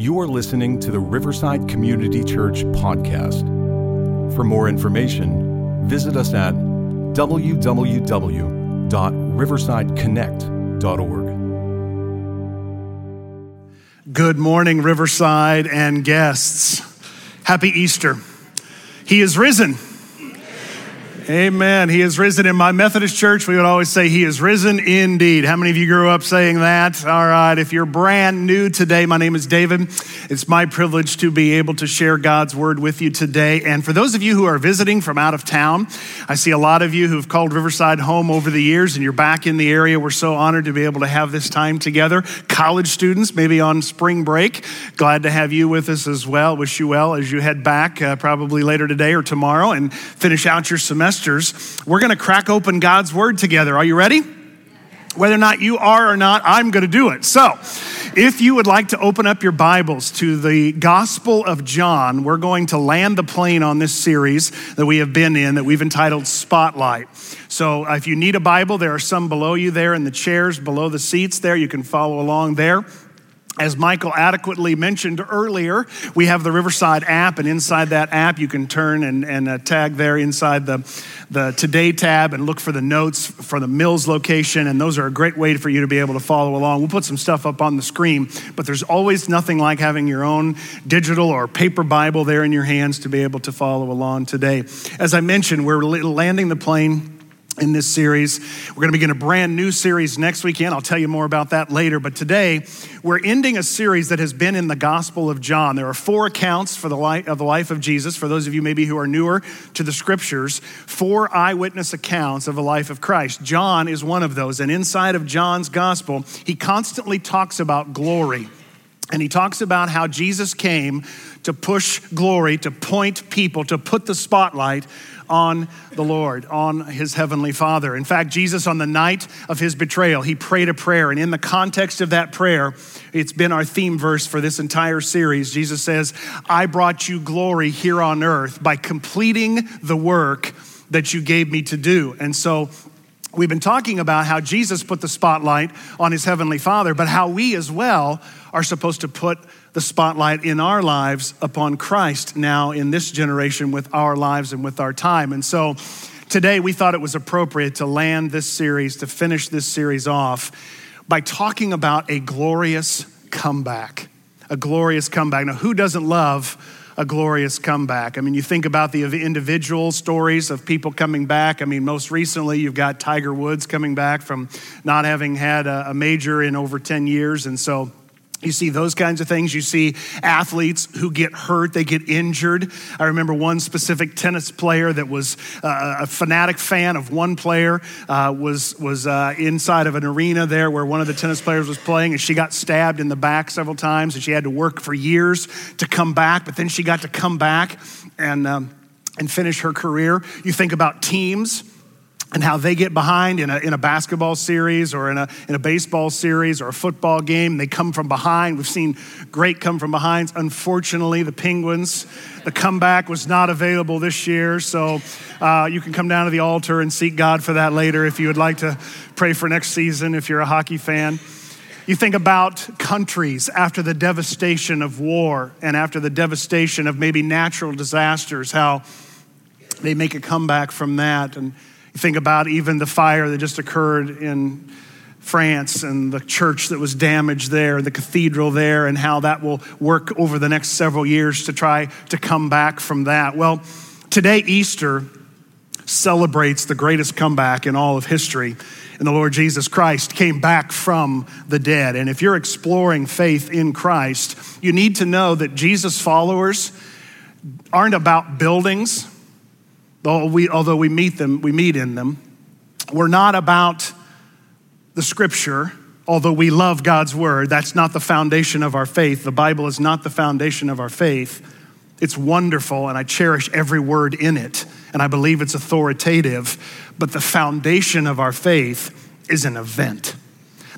You are listening to the Riverside Community Church podcast. For more information, visit us at www.riversideconnect.org. Good morning, Riverside and guests. Happy Easter. He is risen. Amen. He is risen. In my Methodist church, we would always say, He is risen indeed. How many of you grew up saying that? All right. If you're brand new today, my name is David. It's my privilege to be able to share God's word with you today. And for those of you who are visiting from out of town, I see a lot of you who've called Riverside home over the years and you're back in the area. We're so honored to be able to have this time together. College students, maybe on spring break, glad to have you with us as well. Wish you well as you head back, uh, probably later today or tomorrow, and finish out your semester we're going to crack open God's word together. Are you ready? Whether or not you are or not, I'm going to do it. So, if you would like to open up your Bibles to the Gospel of John, we're going to land the plane on this series that we have been in that we've entitled Spotlight. So, uh, if you need a Bible, there are some below you there in the chairs, below the seats there. You can follow along there. As Michael adequately mentioned earlier, we have the Riverside app, and inside that app, you can turn and, and uh, tag there inside the, the Today tab and look for the notes for the Mills location, and those are a great way for you to be able to follow along. We'll put some stuff up on the screen, but there's always nothing like having your own digital or paper Bible there in your hands to be able to follow along today. As I mentioned, we're landing the plane in this series. We're going to begin a brand new series next weekend. I'll tell you more about that later. But today, we're ending a series that has been in the Gospel of John. There are four accounts for the life of the life of Jesus. For those of you maybe who are newer to the scriptures, four eyewitness accounts of the life of Christ. John is one of those. And inside of John's Gospel, he constantly talks about glory. And he talks about how Jesus came to push glory, to point people, to put the spotlight on the Lord, on his heavenly Father. In fact, Jesus, on the night of his betrayal, he prayed a prayer. And in the context of that prayer, it's been our theme verse for this entire series. Jesus says, I brought you glory here on earth by completing the work that you gave me to do. And so, We've been talking about how Jesus put the spotlight on his heavenly Father, but how we as well are supposed to put the spotlight in our lives upon Christ now in this generation with our lives and with our time. And so today we thought it was appropriate to land this series, to finish this series off by talking about a glorious comeback. A glorious comeback. Now, who doesn't love a glorious comeback. I mean, you think about the individual stories of people coming back. I mean, most recently, you've got Tiger Woods coming back from not having had a major in over 10 years. And so, you see those kinds of things. You see athletes who get hurt, they get injured. I remember one specific tennis player that was uh, a fanatic fan of one player, uh, was, was uh, inside of an arena there where one of the tennis players was playing, and she got stabbed in the back several times, and she had to work for years to come back, but then she got to come back and, um, and finish her career. You think about teams and how they get behind in a, in a basketball series or in a, in a baseball series or a football game. They come from behind. We've seen great come from behinds. Unfortunately, the Penguins, the comeback was not available this year. So uh, you can come down to the altar and seek God for that later if you would like to pray for next season if you're a hockey fan. You think about countries after the devastation of war and after the devastation of maybe natural disasters, how they make a comeback from that. And think about even the fire that just occurred in France and the church that was damaged there, the cathedral there, and how that will work over the next several years to try to come back from that. Well, today, Easter celebrates the greatest comeback in all of history. And the Lord Jesus Christ came back from the dead. And if you're exploring faith in Christ, you need to know that Jesus' followers aren't about buildings We, although we meet them, we meet in them. We're not about the scripture, although we love God's word. That's not the foundation of our faith. The Bible is not the foundation of our faith. It's wonderful, and I cherish every word in it, and I believe it's authoritative. But the foundation of our faith is an event.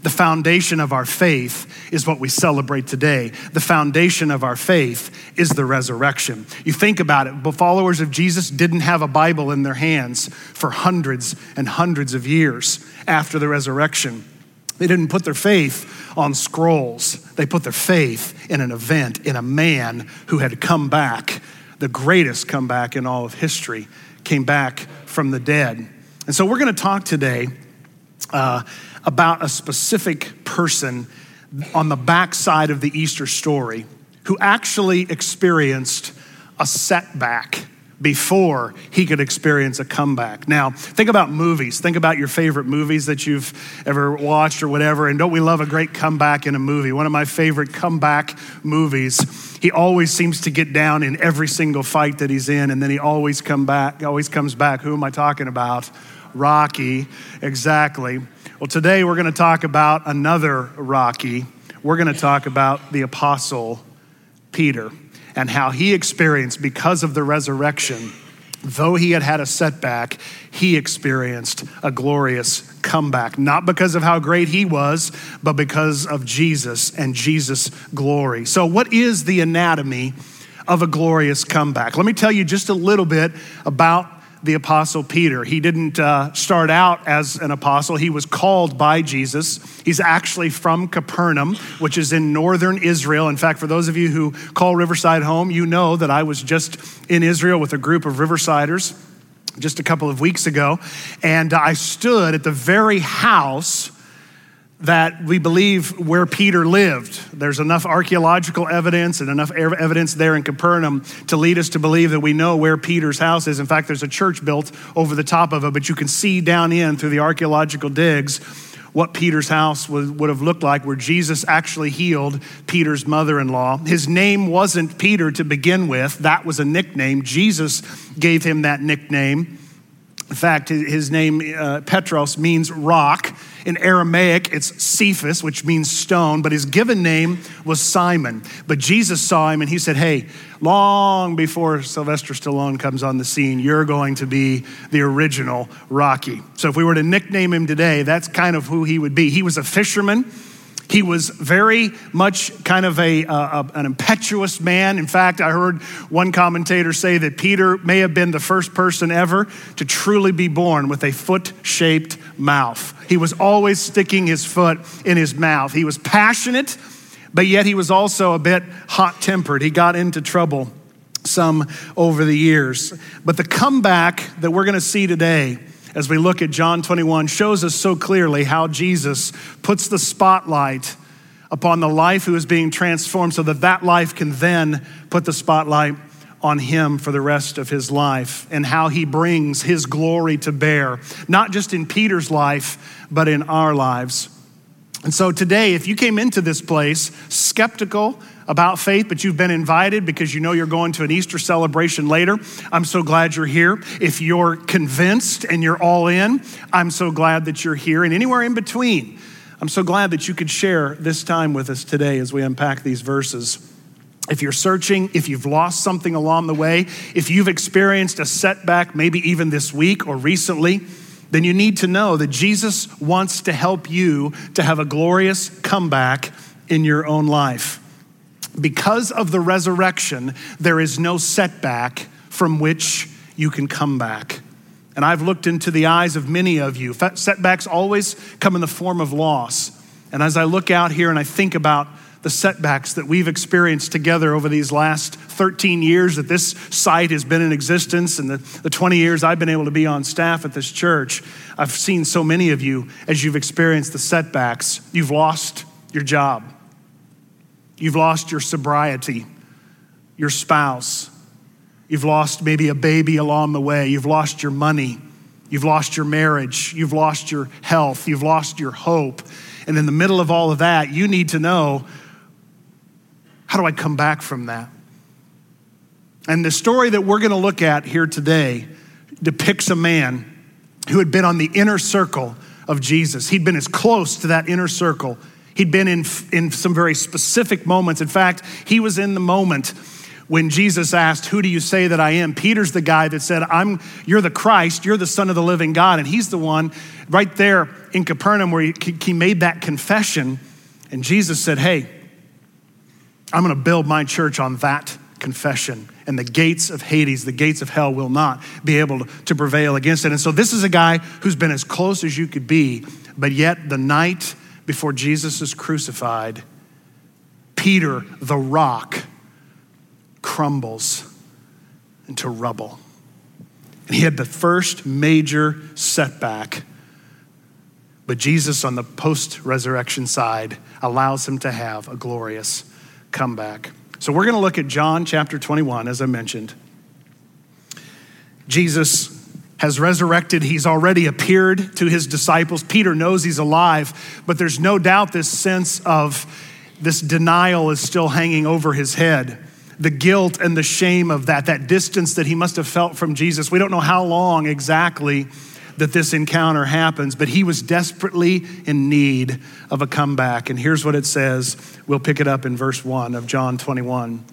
The foundation of our faith is what we celebrate today. The foundation of our faith is the resurrection. You think about it, the followers of Jesus didn't have a Bible in their hands for hundreds and hundreds of years after the resurrection. They didn't put their faith on scrolls. They put their faith in an event, in a man who had come back, the greatest comeback in all of history, came back from the dead. And so we're going to talk today uh, about a specific person on the backside of the Easter story who actually experienced a setback before he could experience a comeback. Now, think about movies. Think about your favorite movies that you've ever watched or whatever. And don't we love a great comeback in a movie? One of my favorite comeback movies. He always seems to get down in every single fight that he's in, and then he always come back, always comes back. Who am I talking about? Rocky, exactly. Well, today we're going to talk about another Rocky. We're going to talk about the Apostle Peter and how he experienced, because of the resurrection, though he had had a setback, he experienced a glorious comeback. Not because of how great he was, but because of Jesus and Jesus' glory. So, what is the anatomy of a glorious comeback? Let me tell you just a little bit about the Apostle Peter. He didn't uh, start out as an apostle, he was called by Jesus. He's actually from Capernaum, which is in northern Israel. In fact, for those of you who call Riverside home, you know that I was just in Israel with a group of Riversiders just a couple of weeks ago, and I stood at the very house that we believe where Peter lived. There's enough archaeological evidence and enough evidence there in Capernaum to lead us to believe that we know where Peter's house is. In fact, there's a church built over the top of it, but you can see down in through the archaeological digs what Peter's house would, would have looked like, where Jesus actually healed Peter's mother in law. His name wasn't Peter to begin with, that was a nickname. Jesus gave him that nickname. In fact, his name, uh, Petros, means rock. In Aramaic, it's Cephas, which means stone, but his given name was Simon. But Jesus saw him and he said, Hey, long before Sylvester Stallone comes on the scene, you're going to be the original Rocky. So if we were to nickname him today, that's kind of who he would be. He was a fisherman. He was very much kind of a, uh, an impetuous man. In fact, I heard one commentator say that Peter may have been the first person ever to truly be born with a foot shaped mouth. He was always sticking his foot in his mouth. He was passionate, but yet he was also a bit hot tempered. He got into trouble some over the years. But the comeback that we're going to see today as we look at John 21 shows us so clearly how Jesus puts the spotlight upon the life who is being transformed so that that life can then put the spotlight on him for the rest of his life and how he brings his glory to bear, not just in Peter's life, but in our lives. And so today, if you came into this place skeptical about faith, but you've been invited because you know you're going to an Easter celebration later, I'm so glad you're here. If you're convinced and you're all in, I'm so glad that you're here. And anywhere in between, I'm so glad that you could share this time with us today as we unpack these verses. If you're searching, if you've lost something along the way, if you've experienced a setback, maybe even this week or recently, then you need to know that Jesus wants to help you to have a glorious comeback in your own life. Because of the resurrection, there is no setback from which you can come back. And I've looked into the eyes of many of you. Setbacks always come in the form of loss. And as I look out here and I think about the setbacks that we've experienced together over these last 13 years that this site has been in existence and the, the 20 years I've been able to be on staff at this church, I've seen so many of you as you've experienced the setbacks. You've lost your job, You've lost your sobriety, your spouse. You've lost maybe a baby along the way. You've lost your money. You've lost your marriage. You've lost your health. You've lost your hope. And in the middle of all of that, you need to know how do I come back from that? And the story that we're going to look at here today depicts a man who had been on the inner circle of Jesus. He'd been as close to that inner circle He'd been in, in some very specific moments. In fact, he was in the moment when Jesus asked, Who do you say that I am? Peter's the guy that said, I'm, You're the Christ, you're the Son of the living God. And he's the one right there in Capernaum where he, he made that confession. And Jesus said, Hey, I'm going to build my church on that confession. And the gates of Hades, the gates of hell, will not be able to, prevail against it. And so, this is a guy who's been as close as you could be, but yet the night before Jesus is crucified, Peter, the rock, crumbles into rubble. And he had the first major setback. But Jesus, on the post resurrection side, allows him to have a glorious comeback. So we're going to look at John chapter 21, as I mentioned. Jesus has resurrected. He's already appeared to his disciples. Peter knows he's alive, but there's no doubt this sense of this denial is still hanging over his head. The guilt and the shame of that, that distance that he must have felt from Jesus. We don't know how long exactly that this encounter happens, but he was desperately in need of a comeback. And here's what it says. We'll pick it up in verse 1 of John 21.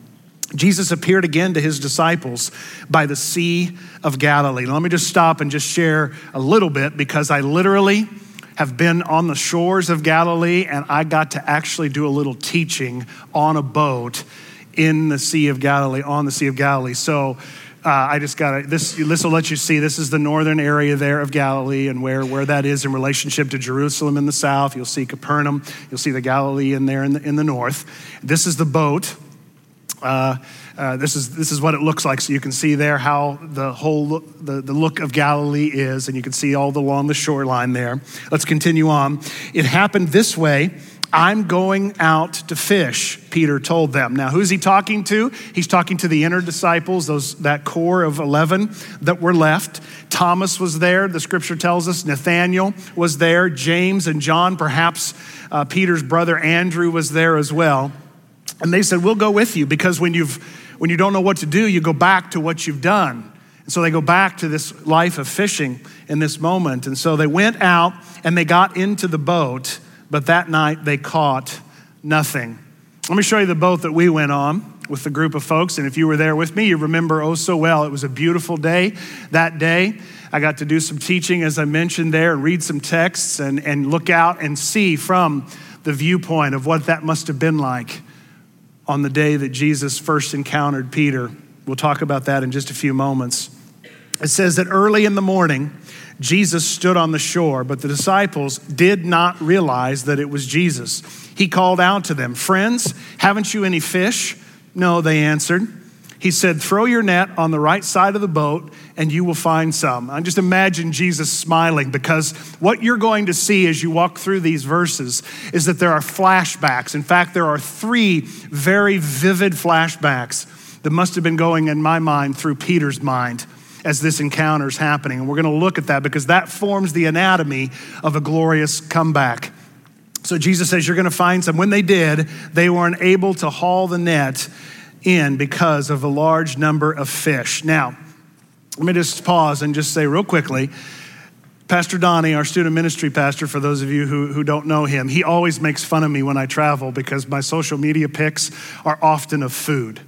Jesus appeared again to his disciples by the Sea of Galilee. Let me just stop and just share a little bit because I literally have been on the shores of Galilee and I got to actually do a little teaching on a boat in the Sea of Galilee, on the Sea of Galilee. So uh, I just got this, this will let you see this is the northern area there of Galilee and where, where that is in relationship to Jerusalem in the south. You'll see Capernaum, you'll see the Galilee in there in the, in the north. This is the boat uh, uh, this, is, this is what it looks like. So you can see there how the whole look, the, the look of Galilee is, and you can see all along the shoreline there. Let's continue on. It happened this way. I'm going out to fish, Peter told them. Now, who's he talking to? He's talking to the inner disciples, those, that core of 11 that were left. Thomas was there, the scripture tells us. Nathaniel was there. James and John, perhaps uh, Peter's brother Andrew was there as well. And they said, We'll go with you because when, you've, when you don't know what to do, you go back to what you've done. And so they go back to this life of fishing in this moment. And so they went out and they got into the boat, but that night they caught nothing. Let me show you the boat that we went on with the group of folks. And if you were there with me, you remember oh so well. It was a beautiful day that day. I got to do some teaching, as I mentioned there, and read some texts and, and look out and see from the viewpoint of what that must have been like on the day that Jesus first encountered Peter. We'll talk about that in just a few moments. It says that early in the morning, Jesus stood on the shore, but the disciples did not realize that it was Jesus. He called out to them, Friends, haven't you any fish? No, they answered. He said, Throw your net on the right side of the boat and you will find some. I just imagine Jesus smiling because what you're going to see as you walk through these verses is that there are flashbacks. In fact, there are three very vivid flashbacks that must have been going in my mind through Peter's mind as this encounter is happening. And we're going to look at that because that forms the anatomy of a glorious comeback. So Jesus says, You're going to find some. When they did, they weren't able to haul the net in because of a large number of fish. Now, let me just pause and just say real quickly Pastor Donnie, our student ministry pastor, for those of you who, who don't know him, he always makes fun of me when I travel because my social media pics are often of food.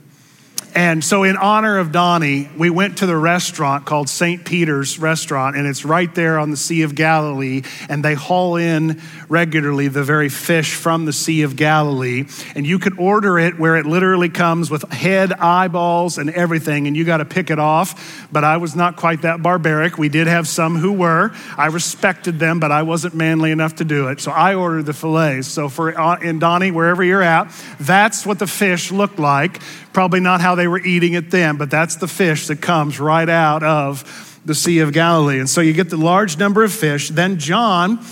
And so, in honor of Donnie, we went to the restaurant called St. Peter's Restaurant, and it's right there on the Sea of Galilee. And they haul in regularly the very fish from the Sea of Galilee. And you could order it where it literally comes with head, eyeballs, and everything, and you got to pick it off. But I was not quite that barbaric. We did have some who were. I respected them, but I wasn't manly enough to do it. So I ordered the fillets. So, for uh, in Donnie, wherever you're at, that's what the fish looked like. Probably not how they were eating it then, but that's the fish that comes right out of the Sea of Galilee. And so you get the large number of fish. Then John,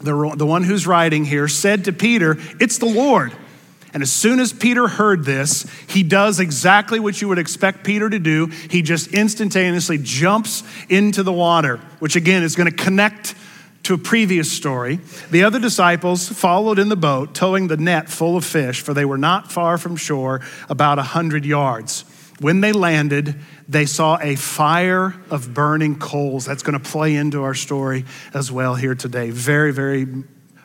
the, the one who's writing here, said to Peter, It's the Lord. And as soon as Peter heard this, he does exactly what you would expect Peter to do. He just instantaneously jumps into the water, which again is going to connect to a previous story, the other disciples followed in the boat, towing the net full of fish, for they were not far from shore, about a hundred yards. When they landed, they saw a fire of burning coals. That's going to play into our story as well here today. Very, very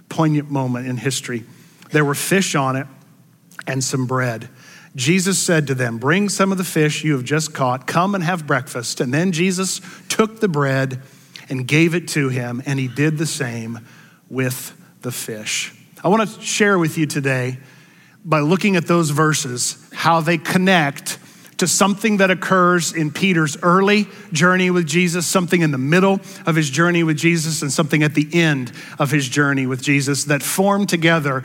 poignant moment in history. There were fish on it and some bread. Jesus said to them, Bring some of the fish you have just caught, come and have breakfast. And then Jesus took the bread and gave it to him, and he did the same with the fish. I want to share with you today, by looking at those verses, how they connect to something that occurs in Peter's early journey with Jesus, something in the middle of his journey with Jesus, and something at the end of his journey with Jesus that form together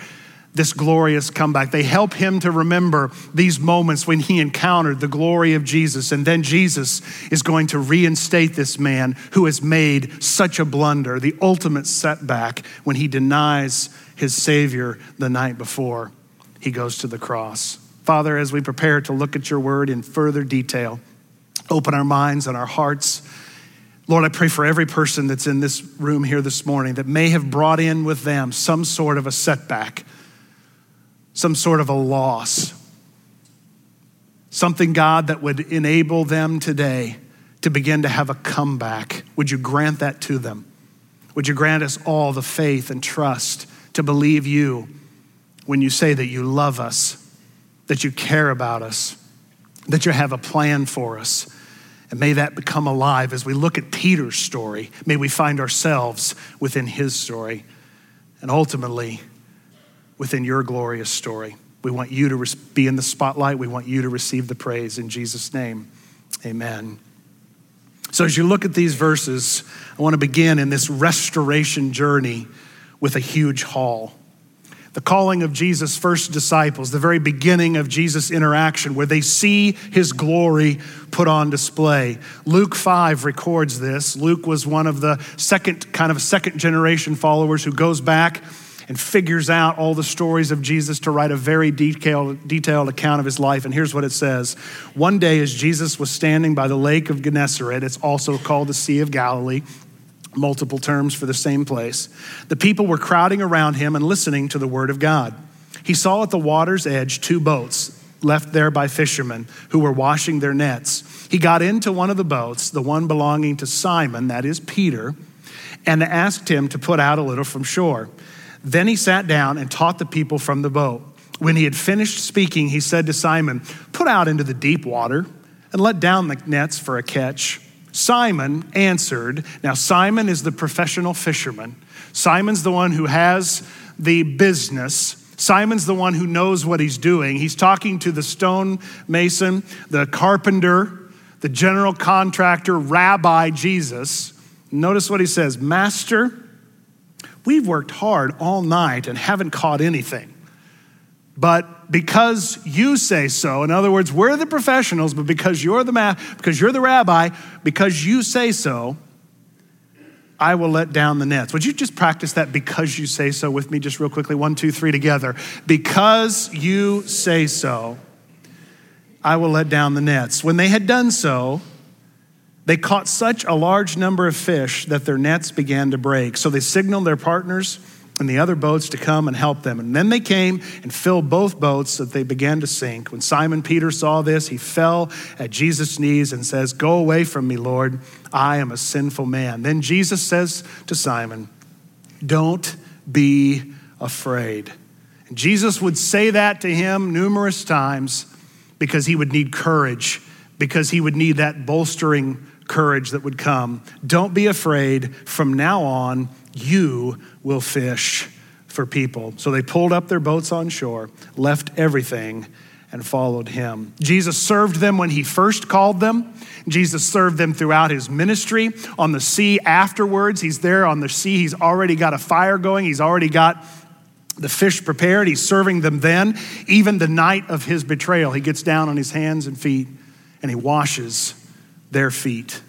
this glorious comeback. They help him to remember these moments when he encountered the glory of Jesus. And then Jesus is going to reinstate this man who has made such a blunder, the ultimate setback when he denies his Savior the night before he goes to the cross. Father, as we prepare to look at your word in further detail, open our minds and our hearts. Lord, I pray for every person that's in this room here this morning that may have brought in with them some sort of a setback, some sort of a loss, something, God, that would enable them today to begin to have a comeback. Would you grant that to them? Would you grant us all the faith and trust to believe you when you say that you love us? that you care about us, that you have a plan for us. And may that become alive as we look at Peter's story. May we find ourselves within his story and ultimately within your glorious story. We want you to be in the spotlight. We want you to receive the praise in Jesus' name. Amen. So, as you look at these verses, I want to begin in this restoration journey with a huge haul the calling of Jesus' first disciples, the very beginning of Jesus' interaction, where they see his glory put on display. Luke 5 records this. Luke was one of the second, kind of second generation followers who goes back and figures out all the stories of Jesus to write a very detailed, detailed account of his life. And here's what it says One day, as Jesus was standing by the lake of Gennesaret, it's also called the Sea of Galilee multiple terms for the same place. The people were crowding around him and listening to the word of God. He saw at the water's edge two boats left there by fishermen who were washing their nets. He got into one of the boats, the one belonging to Simon, that is Peter, and asked him to put out a little from shore. Then he sat down and taught the people from the boat. When he had finished speaking, he said to Simon, Put out into the deep water and let down the nets for a catch. Simon answered. Now, Simon is the professional fisherman. Simon's the one who has the business. Simon's the one who knows what he's doing. He's talking to the stone mason, the carpenter, the general contractor, Rabbi Jesus. Notice what he says Master, we've worked hard all night and haven't caught anything. But because you say so, in other words, we're the professionals, but because you're the ma- because you're the rabbi, because you say so, I will let down the nets. Would you just practice that because you say so with me, just real quickly? One, two, three together. Because you say so, I will let down the nets. When they had done so, they caught such a large number of fish that their nets began to break. So they signaled their partners and the other boats to come and help them. And then they came and filled both boats so that they began to sink. When Simon Peter saw this, he fell at Jesus' knees and says, Go away from me, Lord. I am a sinful man. Then Jesus says to Simon, Don't be afraid. And Jesus would say that to him numerous times because he would need courage, because he would need that bolstering courage that would come. Don't be afraid. From now on, you will fish for people. So they pulled up their boats on shore, left everything, and followed him. Jesus served them when he first called them. Jesus served them throughout his ministry on the sea afterwards. He's there on the sea. He's already got a fire going, he's already got the fish prepared. He's serving them then. Even the night of his betrayal, he gets down on his hands and feet and he washes their feet,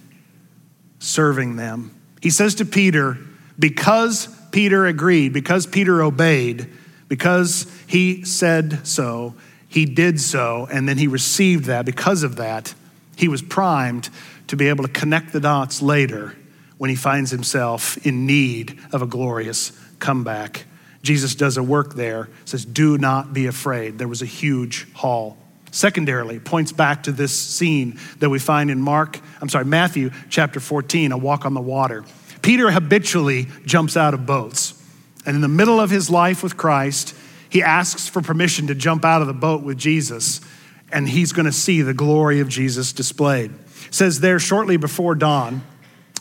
serving them. He says to Peter, because Peter agreed, because Peter obeyed, because he said so, he did so, and then he received that. Because of that, he was primed to be able to connect the dots later when he finds himself in need of a glorious comeback. Jesus does a work there, says, Do not be afraid. There was a huge haul. Secondarily, points back to this scene that we find in Mark, I'm sorry, Matthew chapter 14, a walk on the water. Peter habitually jumps out of boats. And in the middle of his life with Christ, he asks for permission to jump out of the boat with Jesus, and he's going to see the glory of Jesus displayed. It says there shortly before dawn,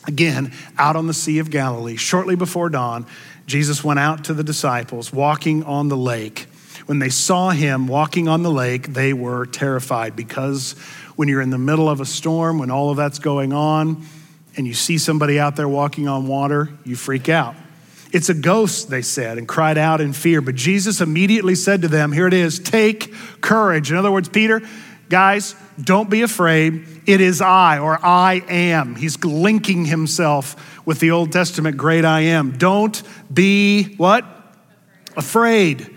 again, out on the Sea of Galilee, shortly before dawn, Jesus went out to the disciples walking on the lake. When they saw him walking on the lake, they were terrified because when you're in the middle of a storm, when all of that's going on, and you see somebody out there walking on water, you freak out. It's a ghost, they said, and cried out in fear. But Jesus immediately said to them, Here it is, take courage. In other words, Peter, guys, don't be afraid. It is I, or I am. He's linking himself with the Old Testament great I am. Don't be what? Afraid.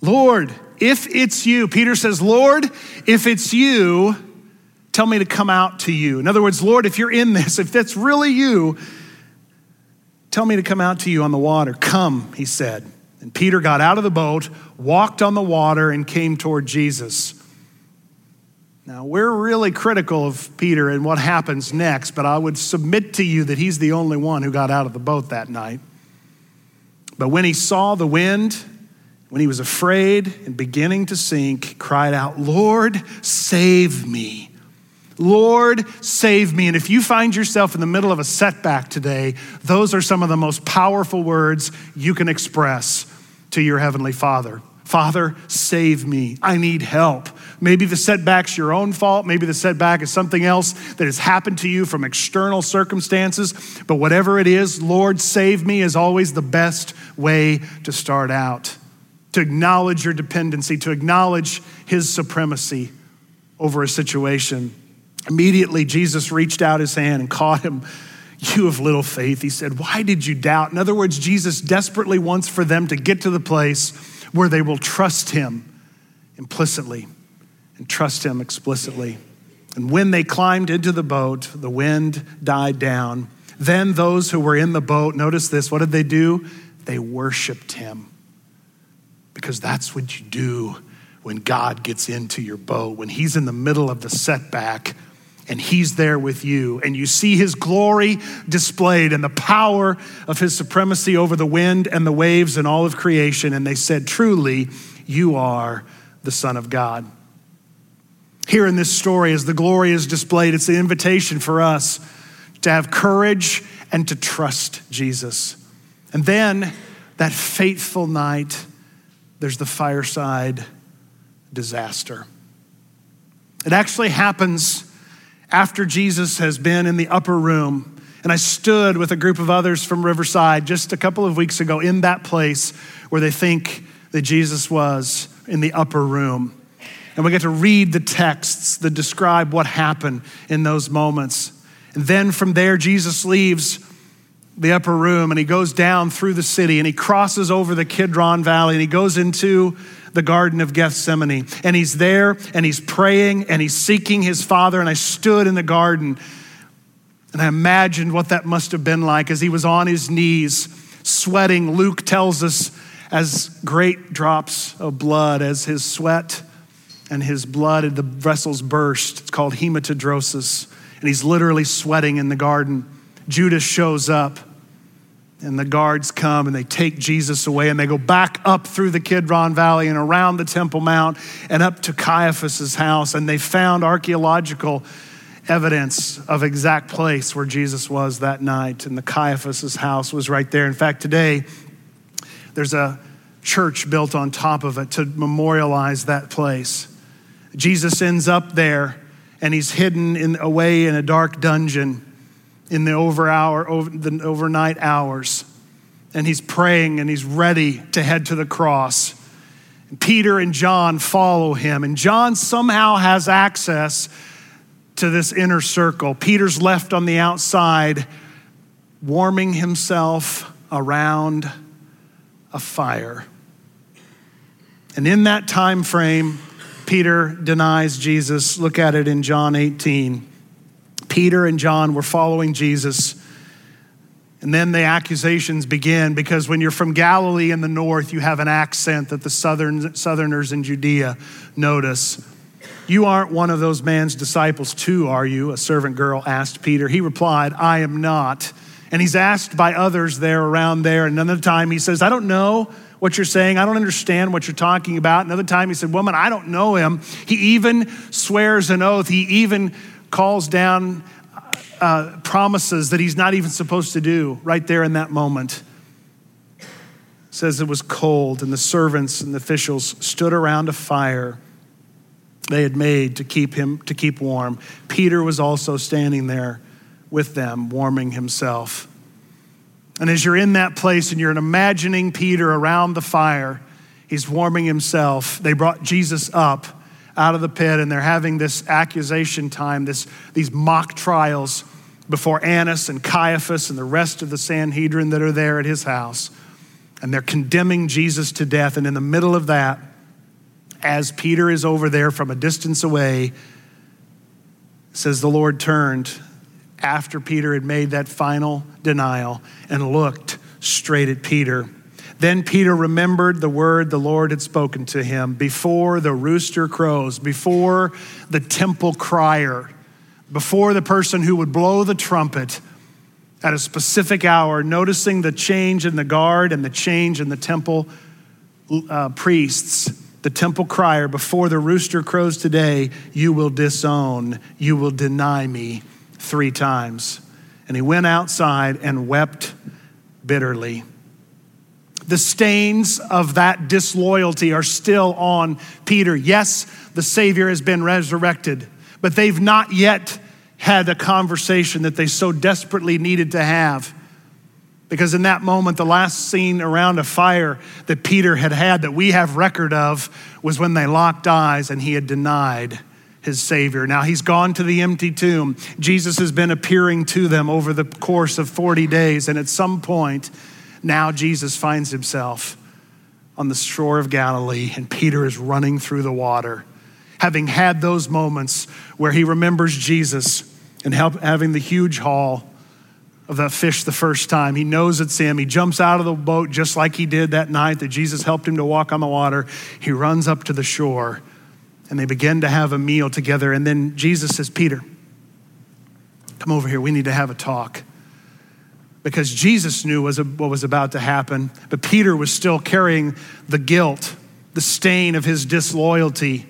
Lord, if it's you, Peter says, Lord, if it's you, tell me to come out to you. In other words, Lord, if you're in this, if that's really you, Tell me to come out to you on the water. Come, he said. And Peter got out of the boat, walked on the water, and came toward Jesus. Now, we're really critical of Peter and what happens next, but I would submit to you that he's the only one who got out of the boat that night. But when he saw the wind, when he was afraid and beginning to sink, cried out, Lord, save me. Lord, save me. And if you find yourself in the middle of a setback today, those are some of the most powerful words you can express to your Heavenly Father. Father, save me. I need help. Maybe the setback's your own fault. Maybe the setback is something else that has happened to you from external circumstances. But whatever it is, Lord, save me is always the best way to start out. To acknowledge your dependency, to acknowledge His supremacy over a situation. Immediately, Jesus reached out his hand and caught him. You of little faith, he said, Why did you doubt? In other words, Jesus desperately wants for them to get to the place where they will trust him implicitly and trust him explicitly. And when they climbed into the boat, the wind died down. Then those who were in the boat, notice this, what did they do? They worshiped him. Because that's what you do when God gets into your boat, when he's in the middle of the setback and he's there with you. And you see his glory displayed and the power of his supremacy over the wind and the waves and all of creation. And they said, Truly, you are the Son of God. Here in this story, as the glory is displayed, it's the invitation for us to have courage and to trust Jesus. And then that fateful night, there's the fireside disaster. It actually happens after Jesus has been in the upper room. And I stood with a group of others from Riverside just a couple of weeks ago in that place where they think that Jesus was in the upper room. And we get to read the texts that describe what happened in those moments. And then from there, Jesus leaves the upper room and he goes down through the city and he crosses over the Kidron Valley and he goes into the Garden of Gethsemane. And he's there and he's praying and he's seeking his Father. And I stood in the garden and I imagined what that must have been like as he was on his knees, sweating. Luke tells us as great drops of blood, as his sweat and his blood, and the vessels burst. It's called hematidrosis. And he's literally sweating in the garden. Judas shows up and the guards come and they take Jesus away and they go back up through the Kidron Valley and around the Temple Mount and up to Caiaphas's house and they found archaeological evidence of exact place where Jesus was that night and the Caiaphas's house was right there. In fact, today there's a church built on top of it to memorialize that place. Jesus ends up there and he's hidden in, away in a dark dungeon in the over hour, over the overnight hours. And he's praying and he's ready to head to the cross. And Peter and John follow him, and John somehow has access to this inner circle. Peter's left on the outside, warming himself around a fire. And in that time frame, Peter denies Jesus. Look at it in John 18. Peter and John were following Jesus. And then the accusations begin because when you're from Galilee in the north, you have an accent that the southern, southerners in Judea notice. You aren't one of those man's disciples, too, are you? A servant girl asked Peter. He replied, I am not. And he's asked by others there around there. And another time he says, I don't know what you're saying. I don't understand what you're talking about. Another time he said, Woman, I don't know him. He even swears an oath. He even calls down uh, promises that he's not even supposed to do right there in that moment. says it was cold, and the servants and the officials stood around a fire they had made to keep him to keep warm. Peter was also standing there with them, warming himself. And as you're in that place and you're imagining Peter around the fire, he's warming himself. They brought Jesus up out of the pit and they're having this accusation time, this, these mock trials before Annas and Caiaphas and the rest of the Sanhedrin that are there at his house. And they're condemning Jesus to death. And in the middle of that, as Peter is over there from a distance away, says the Lord turned after Peter had made that final denial and looked straight at Peter. Then Peter remembered the word the Lord had spoken to him before the rooster crows, before the temple crier, before the person who would blow the trumpet at a specific hour, noticing the change in the guard and the change in the temple uh, priests, the temple crier, before the rooster crows today, you will disown, you will deny me three times. And he went outside and wept bitterly. The stains of that disloyalty are still on Peter. Yes, the Savior has been resurrected, but they've not yet had a conversation that they so desperately needed to have. Because in that moment, the last scene around a fire that Peter had had that we have record of was when they locked eyes and he had denied his Savior. Now he's gone to the empty tomb. Jesus has been appearing to them over the course of 40 days, and at some point, now Jesus finds himself on the shore of Galilee, and Peter is running through the water. Having had those moments where he remembers Jesus and help, having the huge haul of that fish the first time, he knows it's him. He jumps out of the boat just like he did that night that Jesus helped him to walk on the water. He runs up to the shore and they begin to have a meal together. And then Jesus says, Peter, come over here. We need to have a talk. Because Jesus knew what was about to happen, but Peter was still carrying the guilt, the stain of his disloyalty.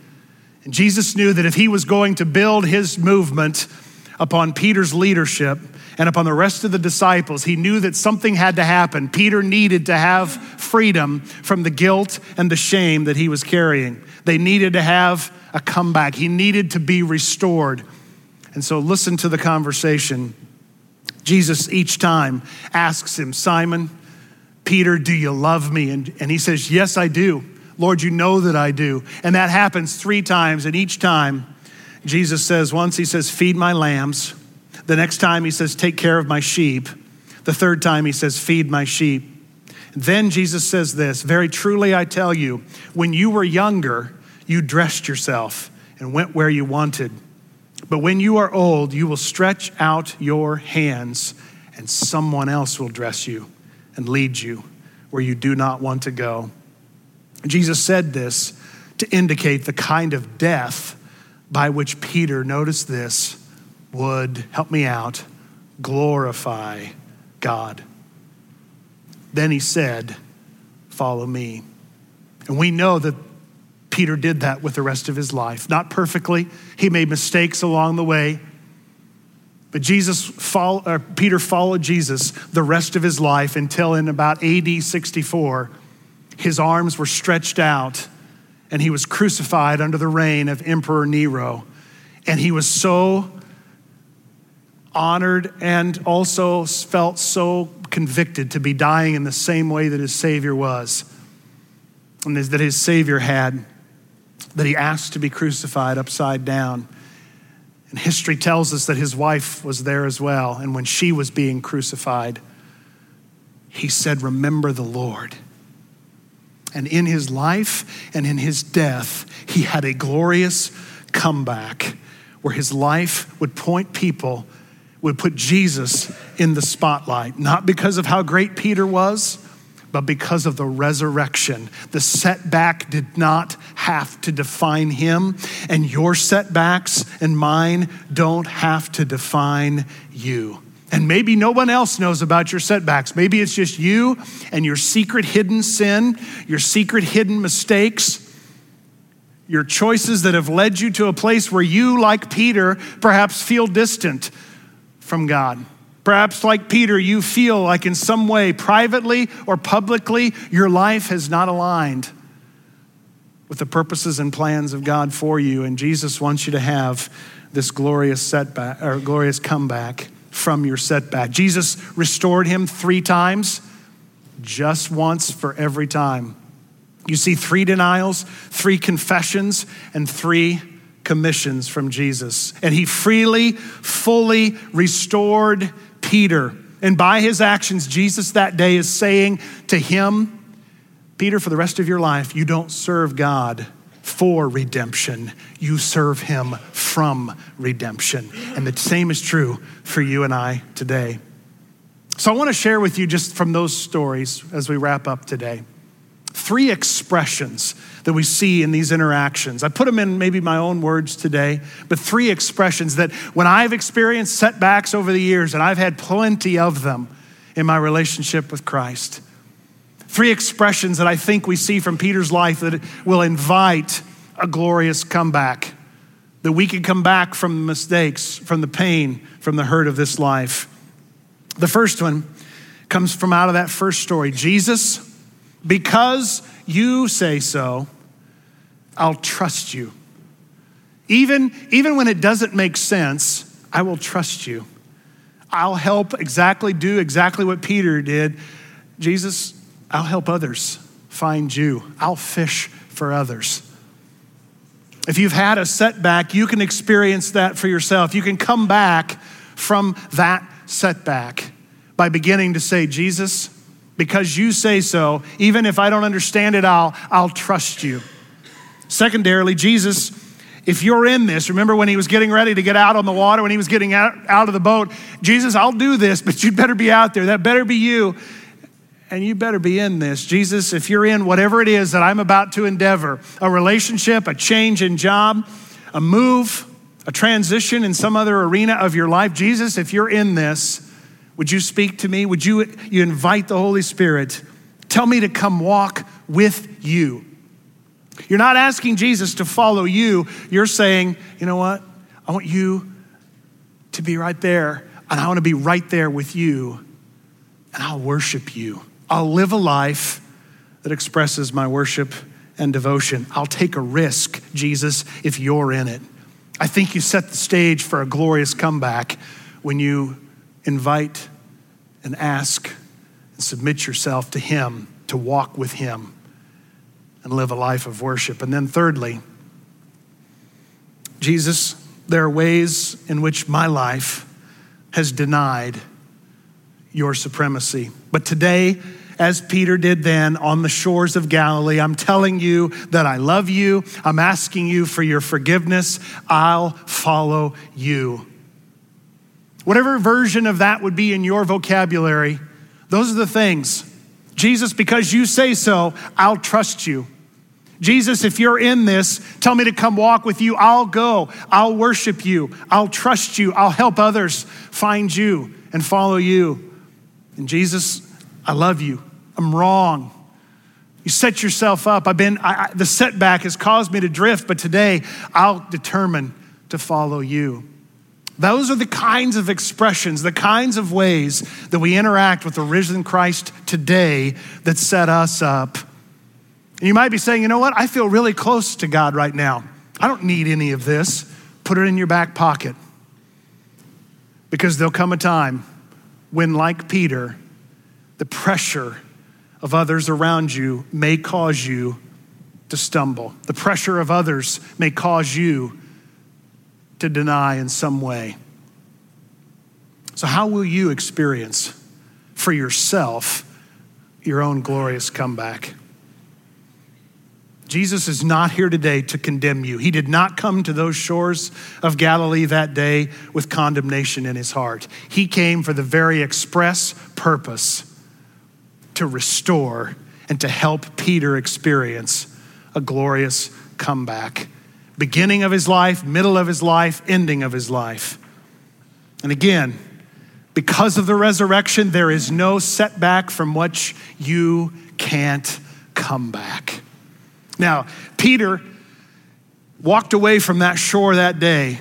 And Jesus knew that if he was going to build his movement upon Peter's leadership, and upon the rest of the disciples, he knew that something had to happen. Peter needed to have freedom from the guilt and the shame that he was carrying. They needed to have a comeback, he needed to be restored. And so, listen to the conversation. Jesus each time asks him, Simon, Peter, do you love me? And, and he says, Yes, I do. Lord, you know that I do. And that happens three times. And each time, Jesus says, once he says, Feed my lambs. The next time he says, Take care of my sheep. The third time he says, Feed my sheep. Then Jesus says this Very truly I tell you, when you were younger, you dressed yourself and went where you wanted. But when you are old, you will stretch out your hands, and someone else will dress you and lead you where you do not want to go. Jesus said this to indicate the kind of death by which Peter, notice this, would, help me out, glorify God. Then he said, Follow me. And we know that Peter did that with the rest of his life. Not perfectly, he made mistakes along the way. But Jesus, follow, uh, Peter followed Jesus the rest of his life until in about AD 64, his arms were stretched out and he was crucified under the reign of Emperor Nero. And he was so honored and also felt so convicted to be dying in the same way that his Savior was, and that his Savior had, that he asked to be crucified upside down. And history tells us that his wife was there as well. And when she was being crucified, he said, Remember the Lord. And in his life and in his death, he had a glorious comeback where his life would point people would put Jesus in the spotlight, not because of how great Peter was, but because of the resurrection. The setback did not have to define him, and your setbacks and mine don't have to define you. And maybe no one else knows about your setbacks. Maybe it's just you and your secret hidden sin, your secret hidden mistakes, your choices that have led you to a place where you, like Peter, perhaps feel distant from God. Perhaps, like Peter, you feel like in some way, privately or publicly, your life has not aligned with the purposes and plans of God for you. And Jesus wants you to have this glorious setback or glorious comeback from your setback. Jesus restored him three times, just once for every time. You see three denials, three confessions, and three commissions from Jesus. And he freely, fully restored Peter. And by his actions, Jesus that day is saying to him, Peter, for the rest of your life, you don't serve God for redemption, you serve him from redemption. And the same is true for you and I today. So I want to share with you just from those stories as we wrap up today three expressions that we see in these interactions. I put them in maybe my own words today, but three expressions that when I've experienced setbacks over the years, and I've had plenty of them in my relationship with Christ, three expressions that I think we see from Peter's life that will invite a glorious comeback. That we can come back from the mistakes, from the pain, from the hurt of this life. The first one comes from out of that first story Jesus because you say so, I'll trust you. Even, even when it doesn't make sense, I will trust you. I'll help exactly do exactly what Peter did. Jesus, I'll help others find you. I'll fish for others. If you've had a setback, you can experience that for yourself. You can come back from that setback by beginning to say, Jesus, because you say so. Even if I don't understand it, I'll, I'll trust you. Secondarily, Jesus, if you're in this, remember when he was getting ready to get out on the water, when he was getting out, out of the boat, Jesus, I'll do this, but you'd better be out there. That better be you. And you better be in this. Jesus, if you're in whatever it is that I'm about to endeavor a relationship, a change in job, a move, a transition in some other arena of your life, Jesus, if you're in this, would you speak to me? Would you, you invite the Holy Spirit? Tell me to come walk with you. You're not asking Jesus to follow you. You're saying, you know what? I want you to be right there, and I want to be right there with you, and I'll worship you. I'll live a life that expresses my worship and devotion. I'll take a risk, Jesus, if you're in it. I think you set the stage for a glorious comeback when you invite and ask and submit yourself to Him, to walk with Him and live a life of worship. And then, thirdly, Jesus, there are ways in which my life has denied your supremacy. But today, as Peter did then on the shores of Galilee. I'm telling you that I love you. I'm asking you for your forgiveness. I'll follow you. Whatever version of that would be in your vocabulary, those are the things. Jesus, because you say so, I'll trust you. Jesus, if you're in this, tell me to come walk with you. I'll go. I'll worship you. I'll trust you. I'll help others find you and follow you. And Jesus, I love you. I'm wrong. You set yourself up. I've been, I, I, the setback has caused me to drift, but today I'll determine to follow you. Those are the kinds of expressions, the kinds of ways that we interact with the risen Christ today that set us up. And you might be saying, you know what? I feel really close to God right now. I don't need any of this. Put it in your back pocket. Because there'll come a time when, like Peter, the pressure of others around you may cause you to stumble. The pressure of others may cause you to deny in some way. So, how will you experience for yourself your own glorious comeback? Jesus is not here today to condemn you. He did not come to those shores of Galilee that day with condemnation in his heart. He came for the very express purpose to restore and to help Peter experience a glorious comeback beginning of his life, middle of his life, ending of his life. And again, because of the resurrection, there is no setback from which you can't come back. Now, Peter walked away from that shore that day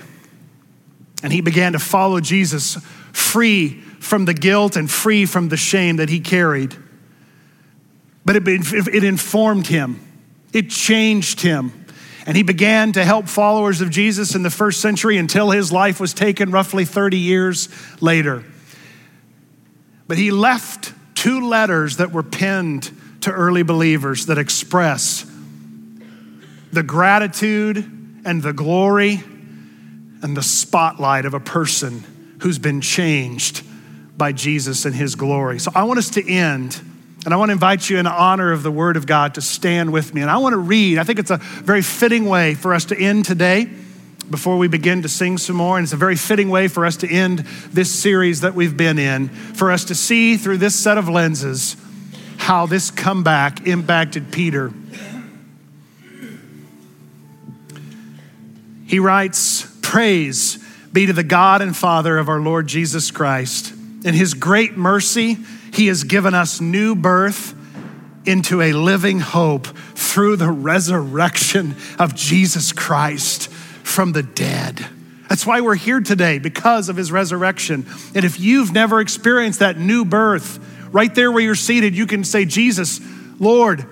and he began to follow Jesus free from the guilt and free from the shame that he carried. But it, it informed him, it changed him. And he began to help followers of Jesus in the first century until his life was taken roughly 30 years later. But he left two letters that were penned to early believers that express the gratitude and the glory and the spotlight of a person who's been changed by Jesus and his glory. So I want us to end, and I want to invite you in honor of the Word of God to stand with me. And I want to read, I think it's a very fitting way for us to end today before we begin to sing some more. And it's a very fitting way for us to end this series that we've been in, for us to see through this set of lenses how this comeback impacted Peter. He writes, Praise be to the God and Father of our Lord Jesus Christ. In his great mercy, he has given us new birth into a living hope through the resurrection of Jesus Christ from the dead. That's why we're here today, because of his resurrection. And if you've never experienced that new birth, right there where you're seated, you can say, Jesus, Lord,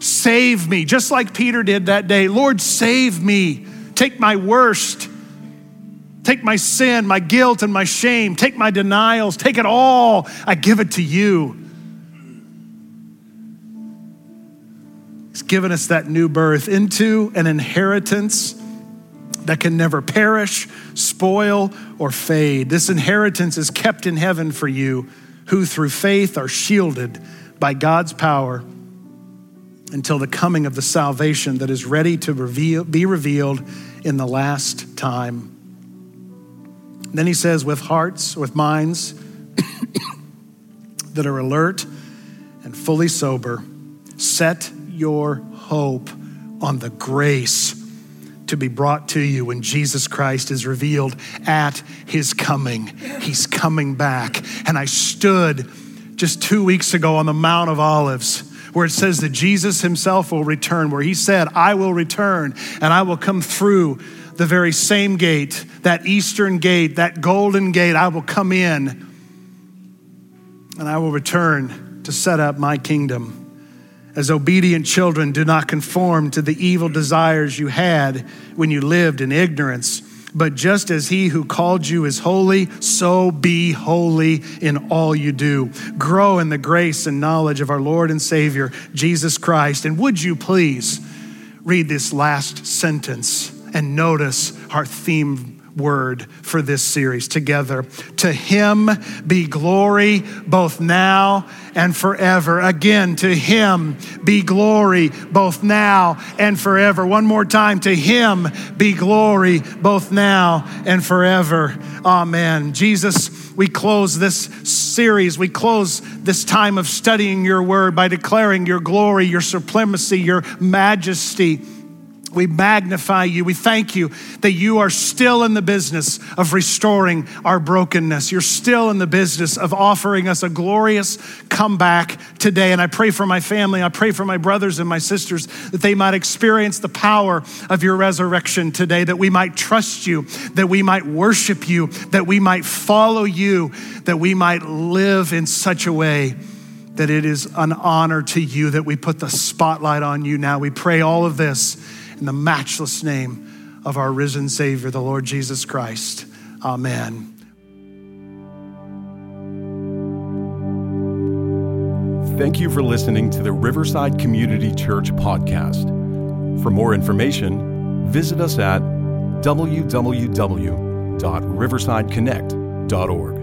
save me, just like Peter did that day. Lord, save me. Take my worst. Take my sin, my guilt, and my shame. Take my denials. Take it all. I give it to you. He's given us that new birth into an inheritance that can never perish, spoil, or fade. This inheritance is kept in heaven for you, who through faith are shielded by God's power until the coming of the salvation that is ready to reveal, be revealed in the last time. Then he says, with hearts, with minds that are alert and fully sober, set your hope on the grace to be brought to you when Jesus Christ is revealed at his coming. He's coming back. And I stood just two weeks ago on the Mount of Olives where it says that Jesus himself will return, where he said, I will return and I will come through the very same gate, that eastern gate, that golden gate. I will come in and I will return to set up my kingdom. As obedient children, do not conform to the evil desires you had when you lived in ignorance. But just as he who called you is holy, so be holy in all you do. Grow in the grace and knowledge of our Lord and Savior, Jesus Christ. And would you please read this last sentence and notice our theme word for this series together. To him be glory both now and forever. Again, to him be glory both now and forever. One more time, to him be glory both now and forever. Amen. Jesus, we close this series, we close this time of studying your word by declaring your glory, your supremacy, your majesty. We magnify you. We thank you that you are still in the business of restoring our brokenness. You're still in the business of offering us a glorious comeback today. And I pray for my family. I pray for my brothers and my sisters that they might experience the power of your resurrection today, that we might trust you, that we might worship you, that we might follow you, that we might live in such a way that it is an honor to you that we put the spotlight on you now. We pray all of this in the matchless name of our risen Savior, the Lord Jesus Christ. Amen. Thank you for listening to the Riverside Community Church podcast. For more information, visit us at www.riversideconnect.org.